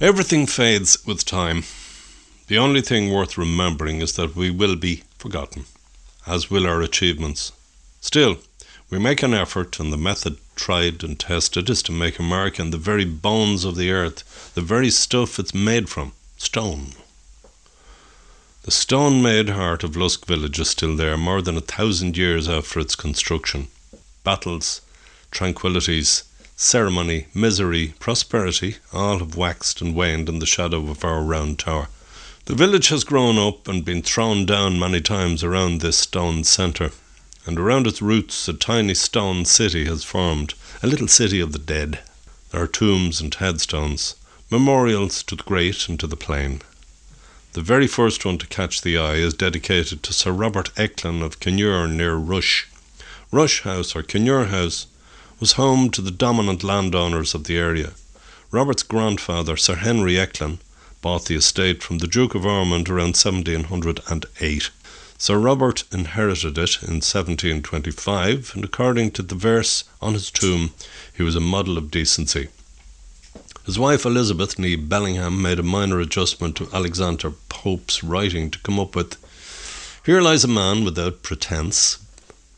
Everything fades with time. The only thing worth remembering is that we will be forgotten, as will our achievements. Still, we make an effort, and the method tried and tested is to make America in the very bones of the earth, the very stuff it's made from stone. The stone made heart of Lusk village is still there more than a thousand years after its construction. Battles, tranquillities, ceremony, misery, prosperity, all have waxed and waned in the shadow of our round tower. The village has grown up and been thrown down many times around this stone centre, and around its roots a tiny stone city has formed, a little city of the dead. There are tombs and headstones, memorials to the great and to the plain. The very first one to catch the eye is dedicated to Sir Robert Echlin of Kenure near Rush. Rush House, or Kenure House, was home to the dominant landowners of the area. Robert's grandfather, Sir Henry Echlin, bought the estate from the Duke of Ormond around 1708. Sir Robert inherited it in 1725, and according to the verse on his tomb, he was a model of decency. His wife Elizabeth Nee Bellingham made a minor adjustment to Alexander Pope's writing to come up with Here lies a man without pretence,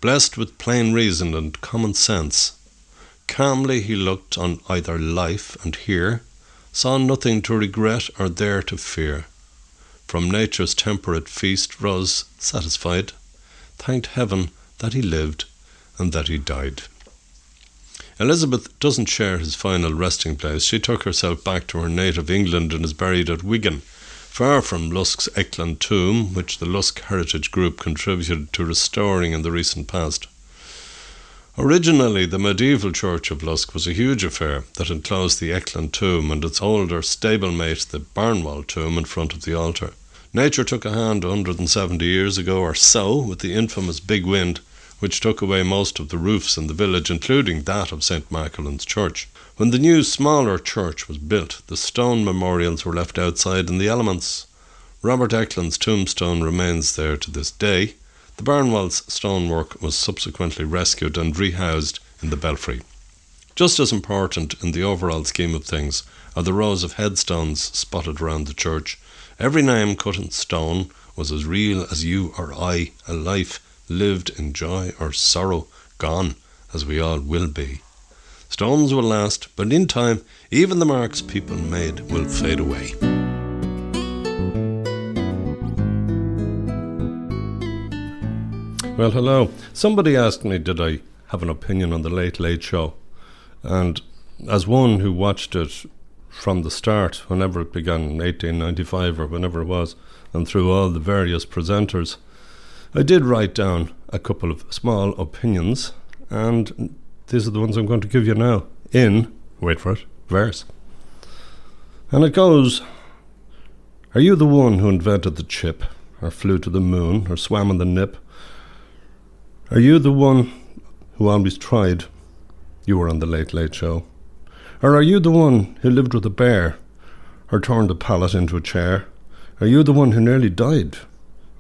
blessed with plain reason and common sense. Calmly he looked on either life and here, saw nothing to regret or there to fear. From nature's temperate feast rose satisfied, thanked heaven that he lived and that he died. Elizabeth doesn't share his final resting place. She took herself back to her native England and is buried at Wigan, far from Lusk's Echlin tomb, which the Lusk Heritage Group contributed to restoring in the recent past. Originally, the medieval church of Lusk was a huge affair that enclosed the Echlin tomb and its older stablemate, the Barnewall tomb, in front of the altar. Nature took a hand 170 years ago or so with the infamous big wind, which took away most of the roofs in the village, including that of St. MacCullin's Church. When the new, smaller church was built, the stone memorials were left outside in the elements. Robert Echlin's tombstone remains there to this day. The Barnewall's stonework was subsequently rescued and rehoused in the belfry. Just as important in the overall scheme of things are the rows of headstones spotted around the church. Every name cut in stone was as real as you or I, a life lived in joy or sorrow, gone as we all will be. Stones will last, but in time, even the marks people made will fade away. Well, hello. Somebody asked me, did I have an opinion on the Late Late Show? And as one who watched it from the start, whenever it began, in 1895 or whenever it was, and through all the various presenters, I did write down a couple of small opinions, and these are the ones I'm going to give you now in, wait for it, verse. And it goes Are you the one who invented the chip, or flew to the moon, or swam in the nip? Are you the one who always tried? You were on the Late Late Show. Or are you the one who lived with a bear, or turned a pallet into a chair? Are you the one who nearly died?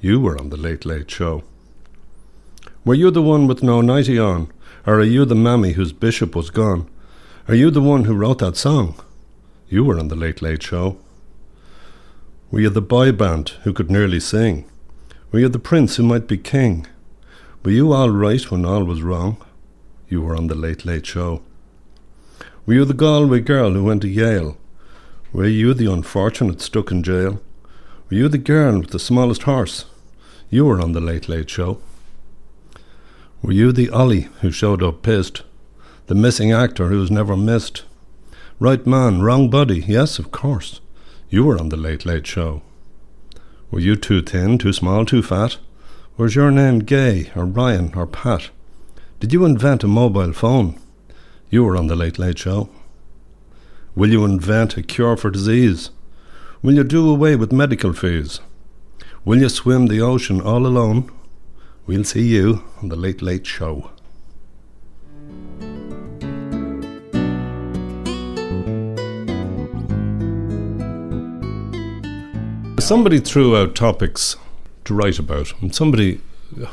You were on the Late Late Show. Were you the one with no nightie on, or are you the mammy whose bishop was gone? Are you the one who wrote that song? You were on the Late Late Show. Were you the boy band who could nearly sing? Were you the prince who might be king? Were you all right when all was wrong? You were on the Late Late Show. Were you the Galway girl who went to Yale? Were you the unfortunate stuck in jail? Were you the girl with the smallest horse? You were on the Late Late Show. Were you the Ollie who showed up pissed? The missing actor who was never missed? Right man, wrong body, yes, of course. You were on the Late Late Show. Were you too thin, too small, too fat? Was your name Gay or Ryan or Pat? Did you invent a mobile phone? You were on the Late Late Show. Will you invent a cure for disease? Will you do away with medical fees? Will you swim the ocean all alone? We'll see you on the Late Late Show. Somebody threw out topics to write about, and somebody,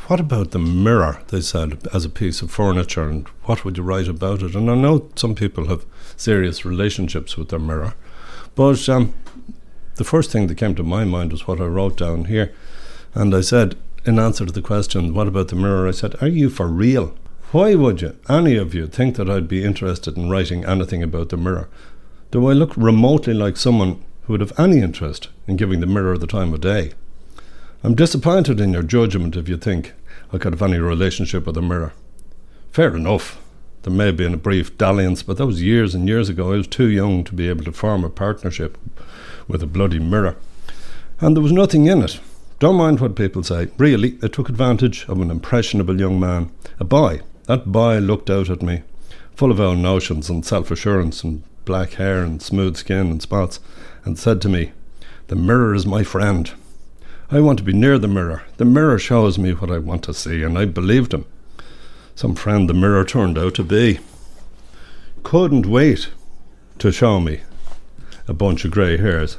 what about the mirror? They said as a piece of furniture, and what would you write about it? And I know some people have serious relationships with their mirror, But um, the first thing that came to my mind was what I wrote down here. And I said, in answer to the question, what about the mirror? I said, Are you for real? Why would you, any of you, think that I'd be interested in writing anything about the mirror? Do I look remotely like someone who would have any interest in giving the mirror the time of day? I'm disappointed in your judgment if you think I could have any relationship with a mirror. Fair enough. There may have been a brief dalliance, but that was years and years ago. I was too young to be able to form a partnership with a bloody mirror. And there was nothing in it. Don't mind what people say. Really, it took advantage of an impressionable young man, a boy that boy looked out at me, full of own notions and self assurance and black hair and smooth skin and spots, and said to me, The mirror is my friend. I want to be near the mirror. The mirror shows me what I want to see, and I believed him. Some friend the mirror turned out to be. Couldn't wait to show me a bunch of grey hairs.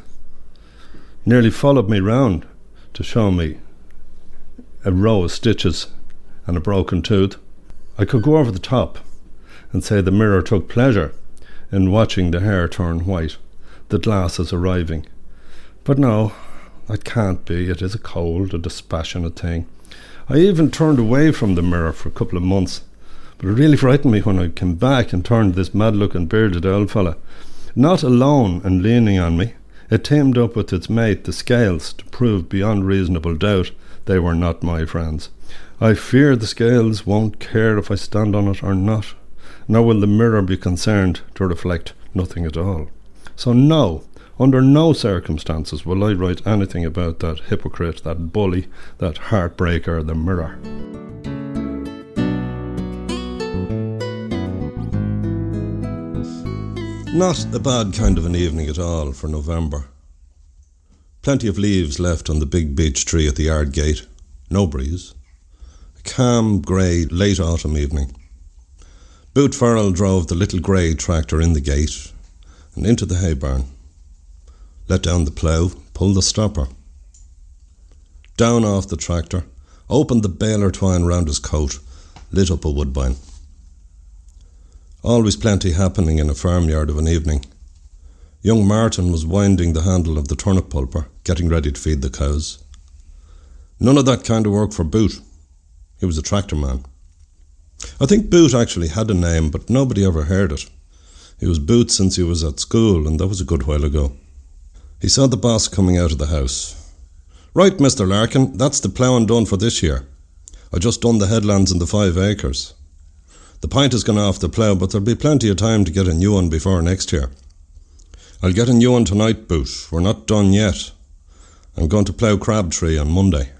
Nearly followed me round to show me a row of stitches and a broken tooth. I could go over the top and say the mirror took pleasure in watching the hair turn white, the glasses arriving. But no, that can't be. It is a cold, a dispassionate thing. I even turned away from the mirror for a couple of months, but it really frightened me when I came back and turned this mad looking bearded old fella. Not alone and leaning on me, it teamed up with its mate, the scales, to prove beyond reasonable doubt they were not my friends. I fear the scales won't care if I stand on it or not, nor will the mirror be concerned to reflect nothing at all. So, no, under no circumstances will I write anything about that hypocrite, that bully, that heartbreaker, the mirror. Not a bad kind of an evening at all for November. Plenty of leaves left on the big beech tree at the yard gate. No breeze. A calm, grey, late autumn evening. Boot Farrell drove the little grey tractor in the gate and into the hay barn. Let down the plough, pull the stopper. Down off the tractor, opened the baler twine round his coat, lit up a woodbine. Always plenty happening in a farmyard of an evening. Young Martin was winding the handle of the turnip pulper, getting ready to feed the cows. None of that kind of work for Boot. He was a tractor man. I think Boot actually had a name, but nobody ever heard it. He was Boot since he was at school, and that was a good while ago. He saw the boss coming out of the house. Right, Mr. Larkin, that's the ploughing done for this year. I just done the headlands and the five acres. The pint has gone off the plough, but there'll be plenty of time to get a new one before next year. I'll get a new one tonight, Boot. We're not done yet. I'm going to plough Crabtree on Monday.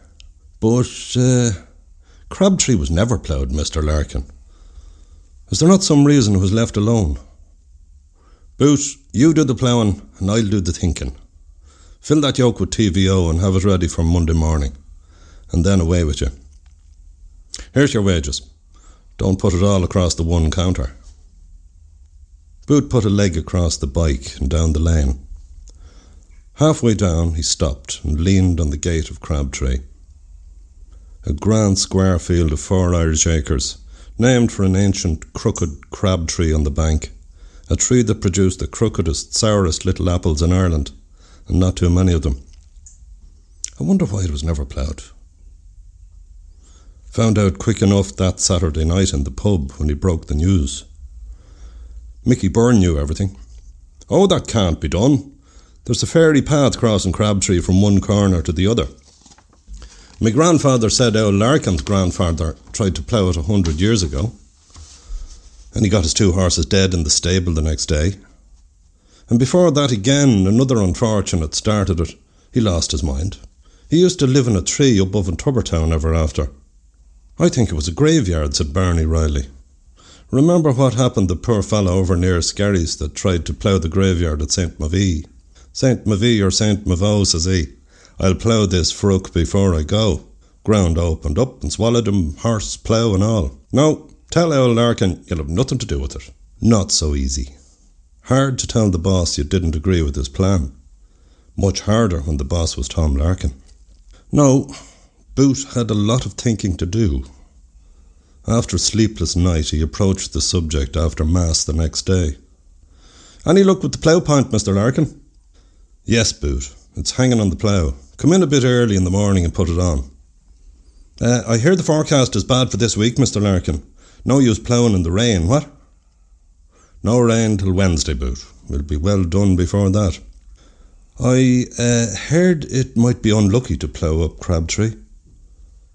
But, uh, Crabtree was never ploughed, Mr. Larkin. Is there not some reason it was left alone? Boot, you do the ploughing and I'll do the thinking. Fill that yoke with TVO and have it ready for Monday morning, and then away with you. Here's your wages. Don't put it all across the one counter. Boot put a leg across the bike and down the lane. Halfway down, he stopped and leaned on the gate of Crabtree a grand square field of four Irish acres, named for an ancient crooked crab tree on the bank, a tree that produced the crookedest, sourest little apples in Ireland, and not too many of them. I wonder why it was never ploughed. Found out quick enough that Saturday night in the pub when he broke the news. Mickey Byrne knew everything. Oh, that can't be done. There's a fairy path crossing Crabtree from one corner to the other. My grandfather said Old Larkin's grandfather tried to plough it a hundred years ago, and he got his two horses dead in the stable the next day. And before that, again, another unfortunate started it. He lost his mind. He used to live in a tree above in Tubbertown ever after. I think it was a graveyard, said Barney Riley. Remember what happened the poor fellow over near Skerries that tried to plough the graveyard at St. Mavie? St. Mavie or St. Mavo, says he. I'll plough this fruck before I go. Ground opened up and swallowed him, horse, plough, and all. No, tell old Larkin you'll have nothing to do with it. Not so easy. Hard to tell the boss you didn't agree with his plan. Much harder when the boss was Tom Larkin. No, Boot had a lot of thinking to do. After a sleepless night, he approached the subject after Mass the next day. Any luck with the plough pint, Mr. Larkin? Yes, Boot. It's hanging on the plough. Come in a bit early in the morning and put it on. Uh, I hear the forecast is bad for this week, Mr. Larkin. No use ploughing in the rain, what? No rain till Wednesday, Boot. We'll be well done before that. I uh, heard it might be unlucky to plough up Crabtree.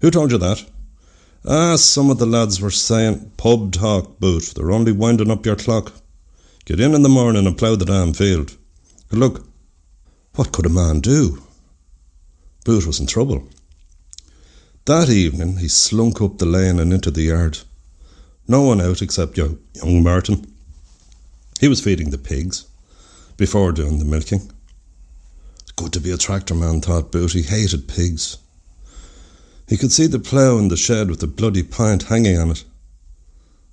Who told you that? Ah, some of the lads were saying, pub talk, Boot. They're only winding up your clock. Get in in the morning and plough the damn field. Look, what could a man do? Boot was in trouble. That evening he slunk up the lane and into the yard. No one out except young, young Martin. He was feeding the pigs before doing the milking. Good to be a tractor man, thought Boot. He hated pigs. He could see the plough in the shed with the bloody pint hanging on it.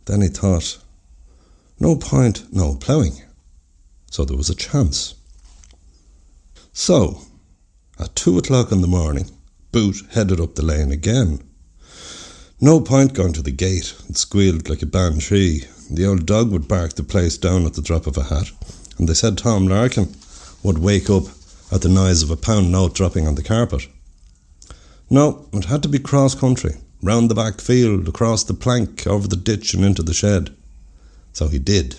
Then he thought, no pint, no ploughing. So there was a chance. So, at two o'clock in the morning, Boot headed up the lane again. No point going to the gate. It squealed like a banshee. The old dog would bark the place down at the drop of a hat, and they said Tom Larkin would wake up at the noise of a pound note dropping on the carpet. No, it had to be cross country, round the back field, across the plank, over the ditch, and into the shed. So he did.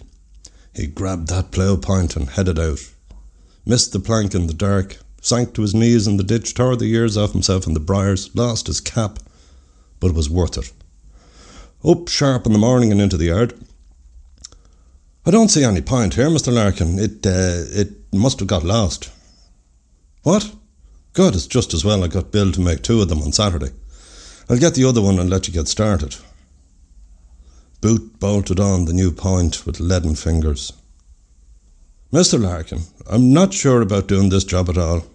He grabbed that plough point and headed out. Missed the plank in the dark, sank to his knees in the ditch, tore the ears off himself in the briars, lost his cap, but it was worth it. Up sharp in the morning and into the yard. I don't see any point here, Mr. Larkin. It uh, it must have got lost. What? God, it's just as well I got Bill to make two of them on Saturday. I'll get the other one and let you get started. Boot bolted on the new point with leaden fingers. Mr. Larkin, I'm not sure about doing this job at all.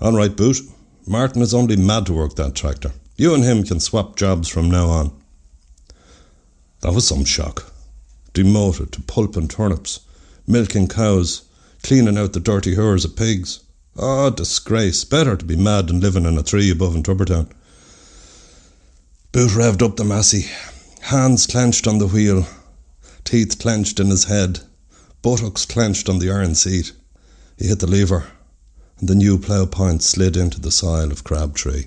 All right, Boot. Martin is only mad to work that tractor. You and him can swap jobs from now on. That was some shock. Demoted to pulping turnips, milking cows, cleaning out the dirty hooers of pigs. Ah, oh, disgrace. Better to be mad than living in a tree above in Tubbertown. Boot revved up the Massey, hands clenched on the wheel, teeth clenched in his head, buttocks clenched on the iron seat. He hit the lever, and the new plough point slid into the soil of Crabtree.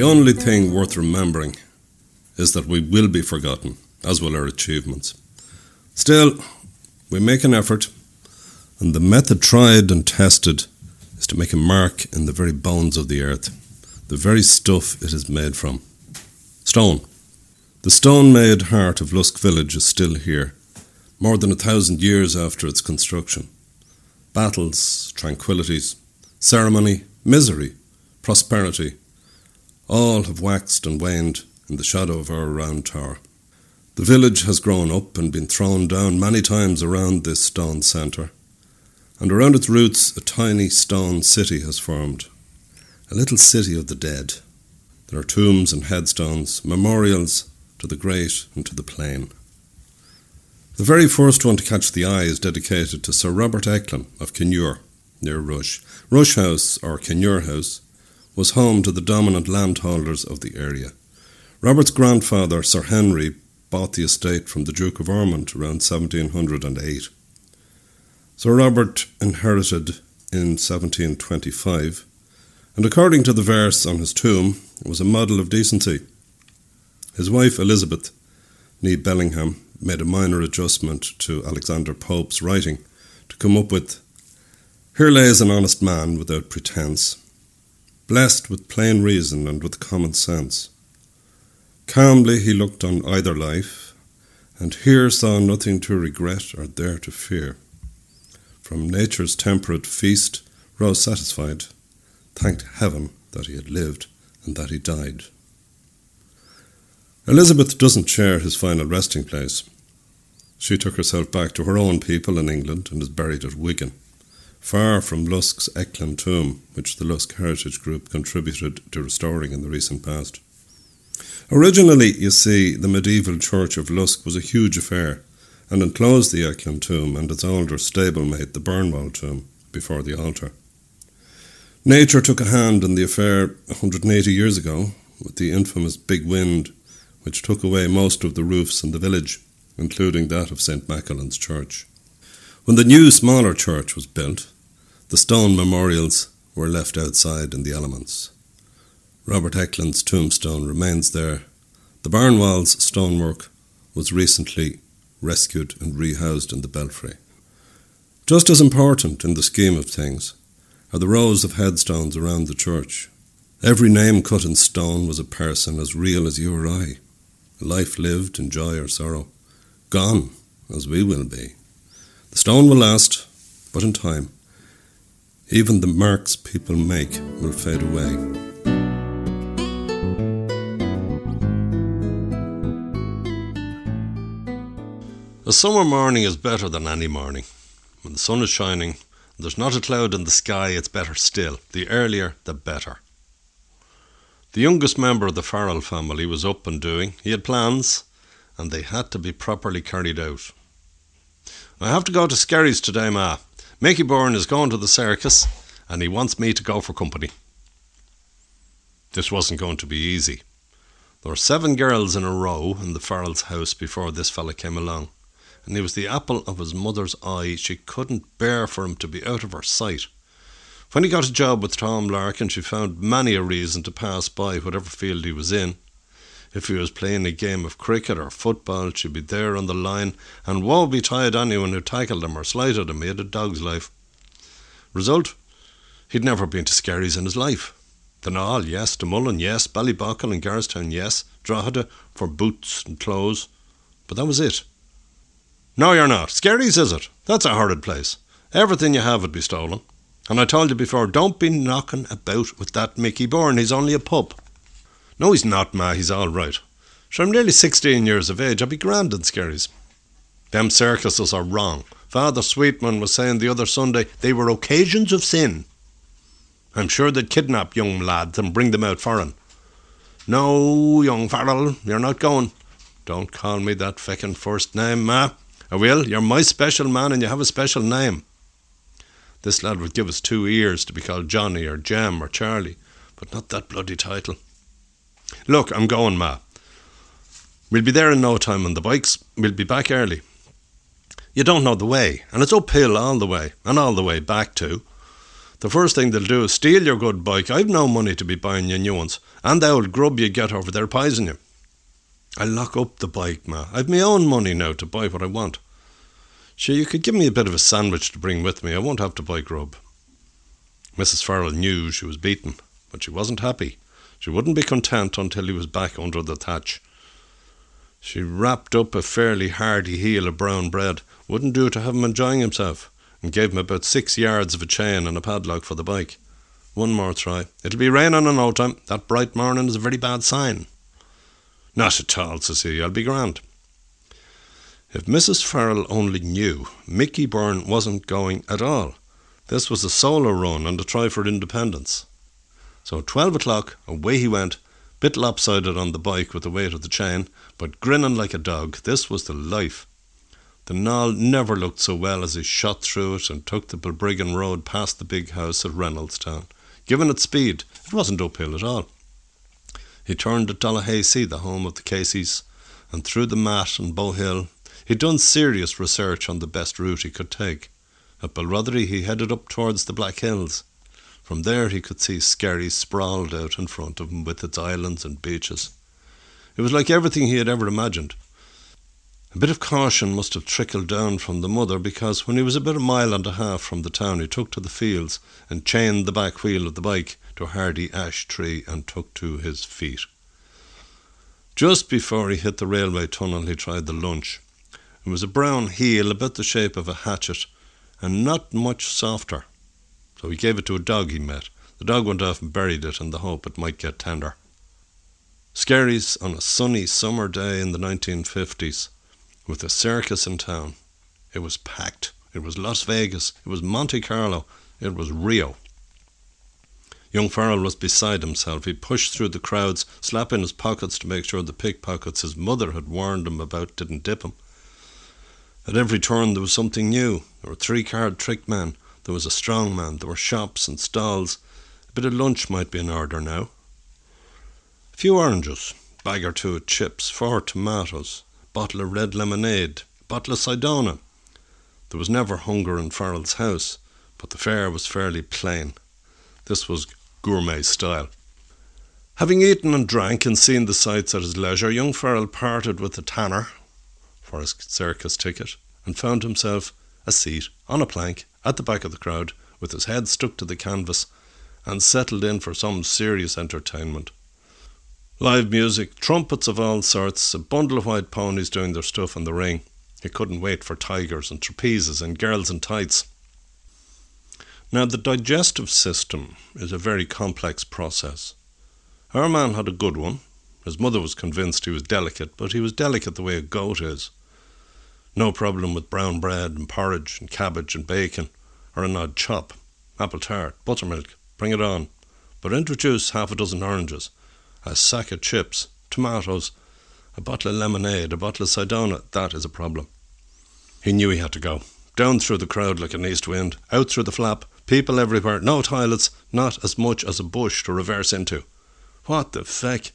The only thing worth remembering is that we will be forgotten, as will our achievements. Still, we make an effort, and the method tried and tested is to make a mark in the very bones of the earth, the very stuff it is made from. Stone. The stone made heart of Lusk village is still here, more than a thousand years after its construction. Battles, tranquillities, ceremony, misery, prosperity, all have waxed and waned in the shadow of our round tower. The village has grown up and been thrown down many times around this stone centre, and around its roots a tiny stone city has formed, a little city of the dead. There are tombs and headstones, memorials to the great and to the plain. The very first one to catch the eye is dedicated to Sir Robert Echlin of Kenure, near Rush. Rush House, or Kenure House, was home to the dominant landholders of the area. Robert's grandfather, Sir Henry, bought the estate from the Duke of Ormond around 1708. Sir Robert inherited in 1725, and according to the verse on his tomb, was a model of decency. His wife Elizabeth, nee Bellingham, made a minor adjustment to Alexander Pope's writing to come up with Here lays an honest man without pretence, blessed with plain reason and with common sense Calmly he looked on either life, and here saw nothing to regret or there to fear. From nature's temperate feast rose satisfied, thanked heaven that he had lived and that he died. Elizabeth doesn't share his final resting place. She took herself back to her own people in England and is buried at Wigan, far from Lusk's Echlin tomb, which the Lusk Heritage Group contributed to restoring in the recent past. Originally, you see, the medieval church of Lusk was a huge affair and enclosed the Echlin tomb and its older stablemate, the Barnewall tomb, before the altar. Nature took a hand in the affair 180 years ago with the infamous big wind which took away most of the roofs in the village, including that of St. MacCullin's Church. When the new, smaller church was built, the stone memorials were left outside in the elements. Robert Echlin's tombstone remains there. The Barnewall's stonework was recently rescued and rehoused in the belfry. Just as important in the scheme of things are the rows of headstones around the church. Every name cut in stone was a person as real as you or I, life lived in joy or sorrow, gone as we will be. The stone will last, but in time, even the marks people make will fade away. A summer morning is better than any morning. When the sun is shining and there's not a cloud in the sky, it's better still. The earlier, the better. The youngest member of the Farrell family was up and doing. He had plans, and they had to be properly carried out. I have to go to Skerries today, Ma. Mickey Byrne is going to the circus, and he wants me to go for company. This wasn't going to be easy. There were seven girls in a row in the Farrell's house before this fella came along and he was the apple of his mother's eye. She couldn't bear for him to be out of her sight. When he got a job with Tom Larkin, she found many a reason to pass by whatever field he was in. If he was playing a game of cricket or football, she'd be there on the line, and woe betide anyone who tackled him or slighted him. He had a dog's life. Result? He'd never been to Skerries in his life. Naul, yes. Mullen, yes. Ballyboughill and Garstown, yes. Drogheda for boots and clothes. But that was it. No, you're not. Skerries, is it? That's a horrid place. Everything you have would be stolen. And I told you before, don't be knocking about with that Mickey Byrne. He's only a pup. No, he's not, ma. He's all right. Sure, I'm nearly 16 years of age. I'll be grand in Skerries. Them circuses are wrong. Father Sweetman was saying the other Sunday they were occasions of sin. I'm sure they'd kidnap young lads and bring them out foreign. No, young Farrell, you're not going. Don't call me that feckin' first name, ma. I will. You're my special man and you have a special name. This lad would give us two ears to be called Johnny or Jem or Charlie, but not that bloody title. Look, I'm going, Ma. We'll be there in no time on the bikes. We'll be back early. You don't know the way, and it's uphill all the way, and all the way back too. The first thing they'll do is steal your good bike. I've no money to be buying you new ones, and the old grub you get over there poison you. I'll lock up the bike, ma. I've my own money now to buy what I want. Sure, you could give me a bit of a sandwich to bring with me. I won't have to buy grub. Mrs. Farrell knew she was beaten, but she wasn't happy. She wouldn't be content until he was back under the thatch. She wrapped up a fairly hearty heel of brown bread, wouldn't do to have him enjoying himself, and gave him about six yards of a chain and a padlock for the bike. One more try. It'll be raining in no time. That bright morning is a very bad sign. Not at all, he. I'll be grand. If Mrs. Farrell only knew, Mickey Byrne wasn't going at all. This was a solo run and a try for independence. So at twelve o'clock, away he went, bit lopsided on the bike with the weight of the chain, but grinning like a dog. This was the life. The Naul never looked so well as he shot through it and took the Balbriggan Road past the big house at Reynoldstown. Given its speed, it wasn't uphill at all. He turned at Dollahassey, the home of the Caseys, and through the Mat and Bowhill. He'd done serious research on the best route he could take. At Balrothery he headed up towards the Black Hills. From there he could see Skerry sprawled out in front of him with its islands and beaches. It was like everything he had ever imagined. A bit of caution must have trickled down from the mother because when he was about a mile and a half from the town he took to the fields and chained the back wheel of the bike to a hardy ash tree and took to his feet. Just before he hit the railway tunnel, he tried the lunch. It was a brown heel about the shape of a hatchet and not much softer. So he gave it to a dog he met. The dog went off and buried it in the hope it might get tender. Skerries on a sunny summer day in the 1950s, with a circus in town. It was packed. It was Las Vegas. It was Monte Carlo. It was Rio. Young Farrell was beside himself. He pushed through the crowds, slapping his pockets to make sure the pickpockets his mother had warned him about didn't dip him. At every turn there was something new. There were three card trick men. There was a strong man. There were shops and stalls. A bit of lunch might be in order now. A few oranges. bag or two of chips, four tomatoes, bottle of red lemonade, bottle of Cidona. There was never hunger in Farrell's house, but the fare was fairly plain. This was gourmet style. Having eaten and drank and seen the sights at his leisure, young Farrell parted with the tanner for his circus ticket and found himself a seat on a plank at the back of the crowd with his head stuck to the canvas and settled in for some serious entertainment. Live music, trumpets of all sorts, a bundle of white ponies doing their stuff in the ring. He couldn't wait for tigers and trapezes and girls in tights. Now, the digestive system is a very complex process. Our man had a good one. His mother was convinced he was delicate, but he was delicate the way a goat is. No problem with brown bread and porridge and cabbage and bacon, or an odd chop, apple tart, buttermilk, bring it on. But introduce half a dozen oranges, a sack of chips, tomatoes, a bottle of lemonade, a bottle of Cidona, that is a problem. He knew he had to go. Down through the crowd like an east wind, out through the flap, people everywhere, no toilets, not as much as a bush to reverse into. What the feck?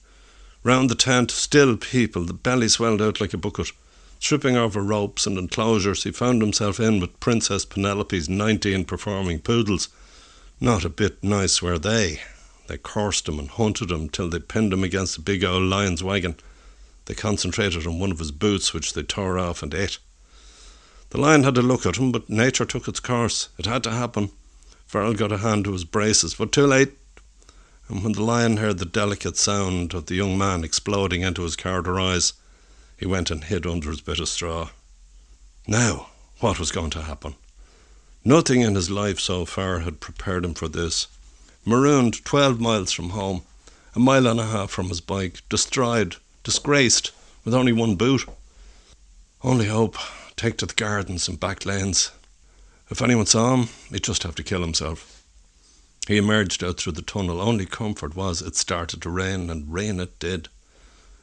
Round the tent, still people, the belly swelled out like a bucket. Tripping over ropes and enclosures, he found himself in with Princess Penelope's nineteen performing poodles. Not a bit nice were they. They cursed him and hunted him till they pinned him against a big old lion's wagon. They concentrated on one of his boots, which they tore off and ate. The lion had to look at him, but nature took its course. It had to happen. Farrell got a hand to his braces, but too late. And when the lion heard the delicate sound of the young man exploding into his cardor eyes, he went and hid under his bit of straw. Now, what was going to happen? Nothing in his life so far had prepared him for this. Marooned twelve miles from home, a mile and a half from his bike, destroyed, disgraced, with only one boot. Only hope take to the gardens and back lanes. If anyone saw him, he'd just have to kill himself. He emerged out through the tunnel. Only comfort was it started to rain, and rain it did.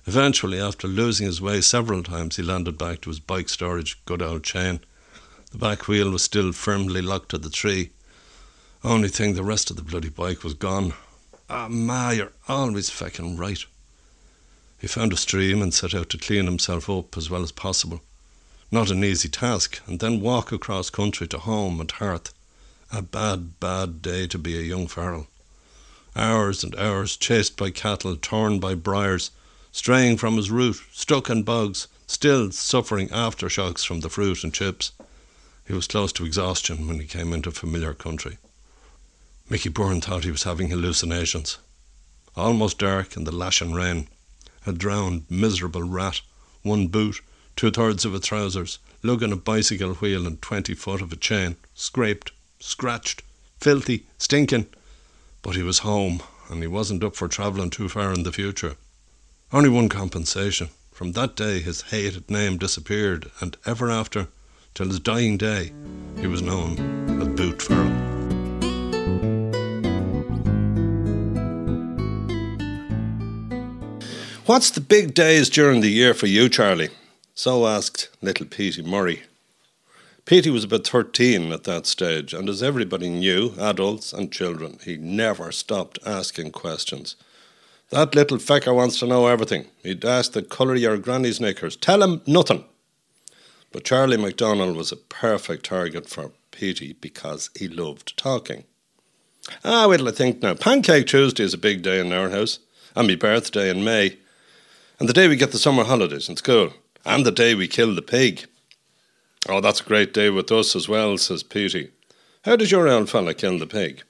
Eventually, after losing his way several times, he landed back to his bike storage, good old chain. The back wheel was still firmly locked to the tree. Only thing, the rest of the bloody bike was gone. Ah, Ma, you're always feckin' right. He found a stream and set out to clean himself up as well as possible. Not an easy task, and then walk across country to home and hearth. A bad, bad day to be a young Farrell. Hours and hours chased by cattle, torn by briars, straying from his route, stuck in bogs, still suffering aftershocks from the fruit and chips. He was close to exhaustion when he came into familiar country. Mickey Byrne thought he was having hallucinations. Almost dark in the lashing rain, a drowned, miserable rat, one boot, two thirds of a trousers, lugging a bicycle wheel and twenty foot of a chain, scraped, scratched, filthy, stinking. But he was home, and he wasn't up for travelling too far in the future. Only one compensation. From that day his hated name disappeared, and ever after, till his dying day, he was known as Boot Farrell. What's the big days during the year for you, Charlie? So asked little Petey Murray. Petey was about 13 at that stage, and as everybody knew, adults and children, he never stopped asking questions. That little fecker wants to know everything. He'd ask the colour of your granny's knickers. Tell him nothing. But Charlie MacDonald was a perfect target for Petey because he loved talking. Ah, wait till I think now. Pancake Tuesday is a big day in our house, and my birthday in May, and the day we get the summer holidays in school, and the day we kill the pig. Oh, that's a great day with us as well, says Petey. How does your old fella kill the pig?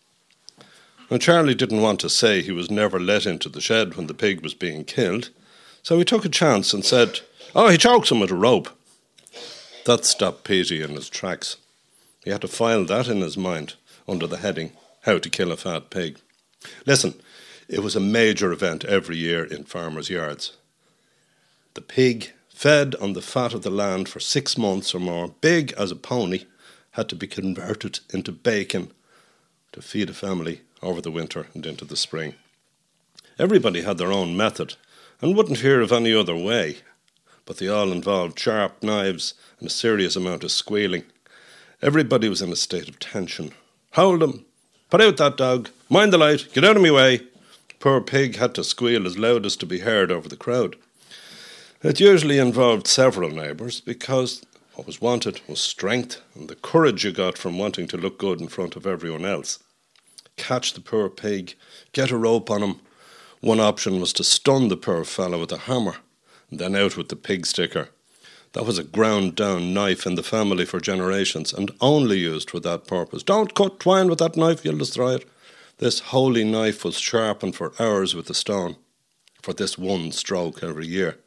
And Charlie didn't want to say he was never let into the shed when the pig was being killed, so he took a chance and said, Oh, he chokes him with a rope. That stopped Petey in his tracks. He had to file that in his mind under the heading, How to Kill a Fat Pig. Listen, it was a major event every year in farmers' yards. The pig, fed on the fat of the land for six months or more, big as a pony, had to be converted into bacon to feed a family over the winter and into the spring. Everybody had their own method and wouldn't hear of any other way, but they all involved sharp knives and a serious amount of squealing. Everybody was in a state of tension. Hold him! Put out that dog! Mind the light! Get out of my way! poor pig had to squeal as loud as to be heard over the crowd. It usually involved several neighbours because what was wanted was strength and the courage you got from wanting to look good in front of everyone else. Catch the poor pig, get a rope on him. One option was to stun the poor fellow with a hammer, then out with the pig sticker. That was a ground down knife in the family for generations and only used for that purpose. Don't cut twine with that knife, you'll destroy it. This holy knife was sharpened for hours with the stone. For this one stroke every year,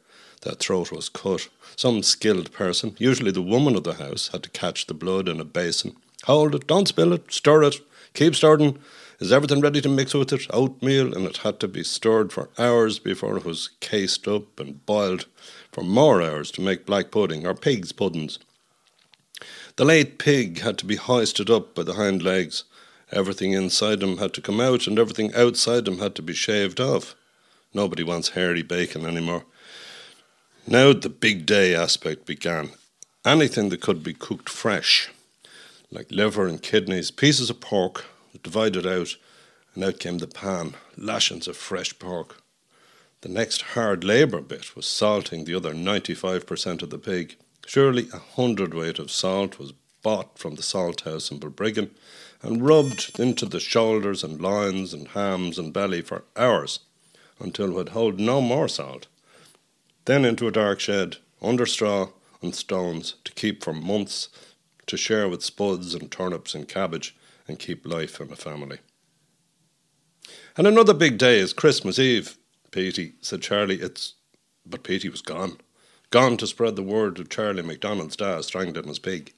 that throat was cut. Some skilled person, usually the woman of the house, had to catch the blood in a basin. Hold it, don't spill it, stir it, keep stirring. Is everything ready to mix with it? Oatmeal, and it had to be stirred for hours before it was cased up and boiled for more hours to make black pudding or pig's puddings. The late pig had to be hoisted up by the hind legs. Everything inside him had to come out, and everything outside him had to be shaved off. Nobody wants hairy bacon anymore. Now the big day aspect began. Anything that could be cooked fresh, like liver and kidneys, pieces of pork, divided out, and out came the pan, lashings of fresh pork. The next hard labour bit was salting the other 95% of the pig. Surely a hundredweight of salt was bought from the salt house in Balbriggan and rubbed into the shoulders and loins and hams and belly for hours until it would hold no more salt. Then into a dark shed, under straw and stones, to keep for months, to share with spuds and turnips and cabbage, and keep life in a family. And another big day is Christmas Eve. Petey, said Charlie. It's. But Petey was gone. Gone to spread the word of Charlie MacDonald's dad strangled him as pig.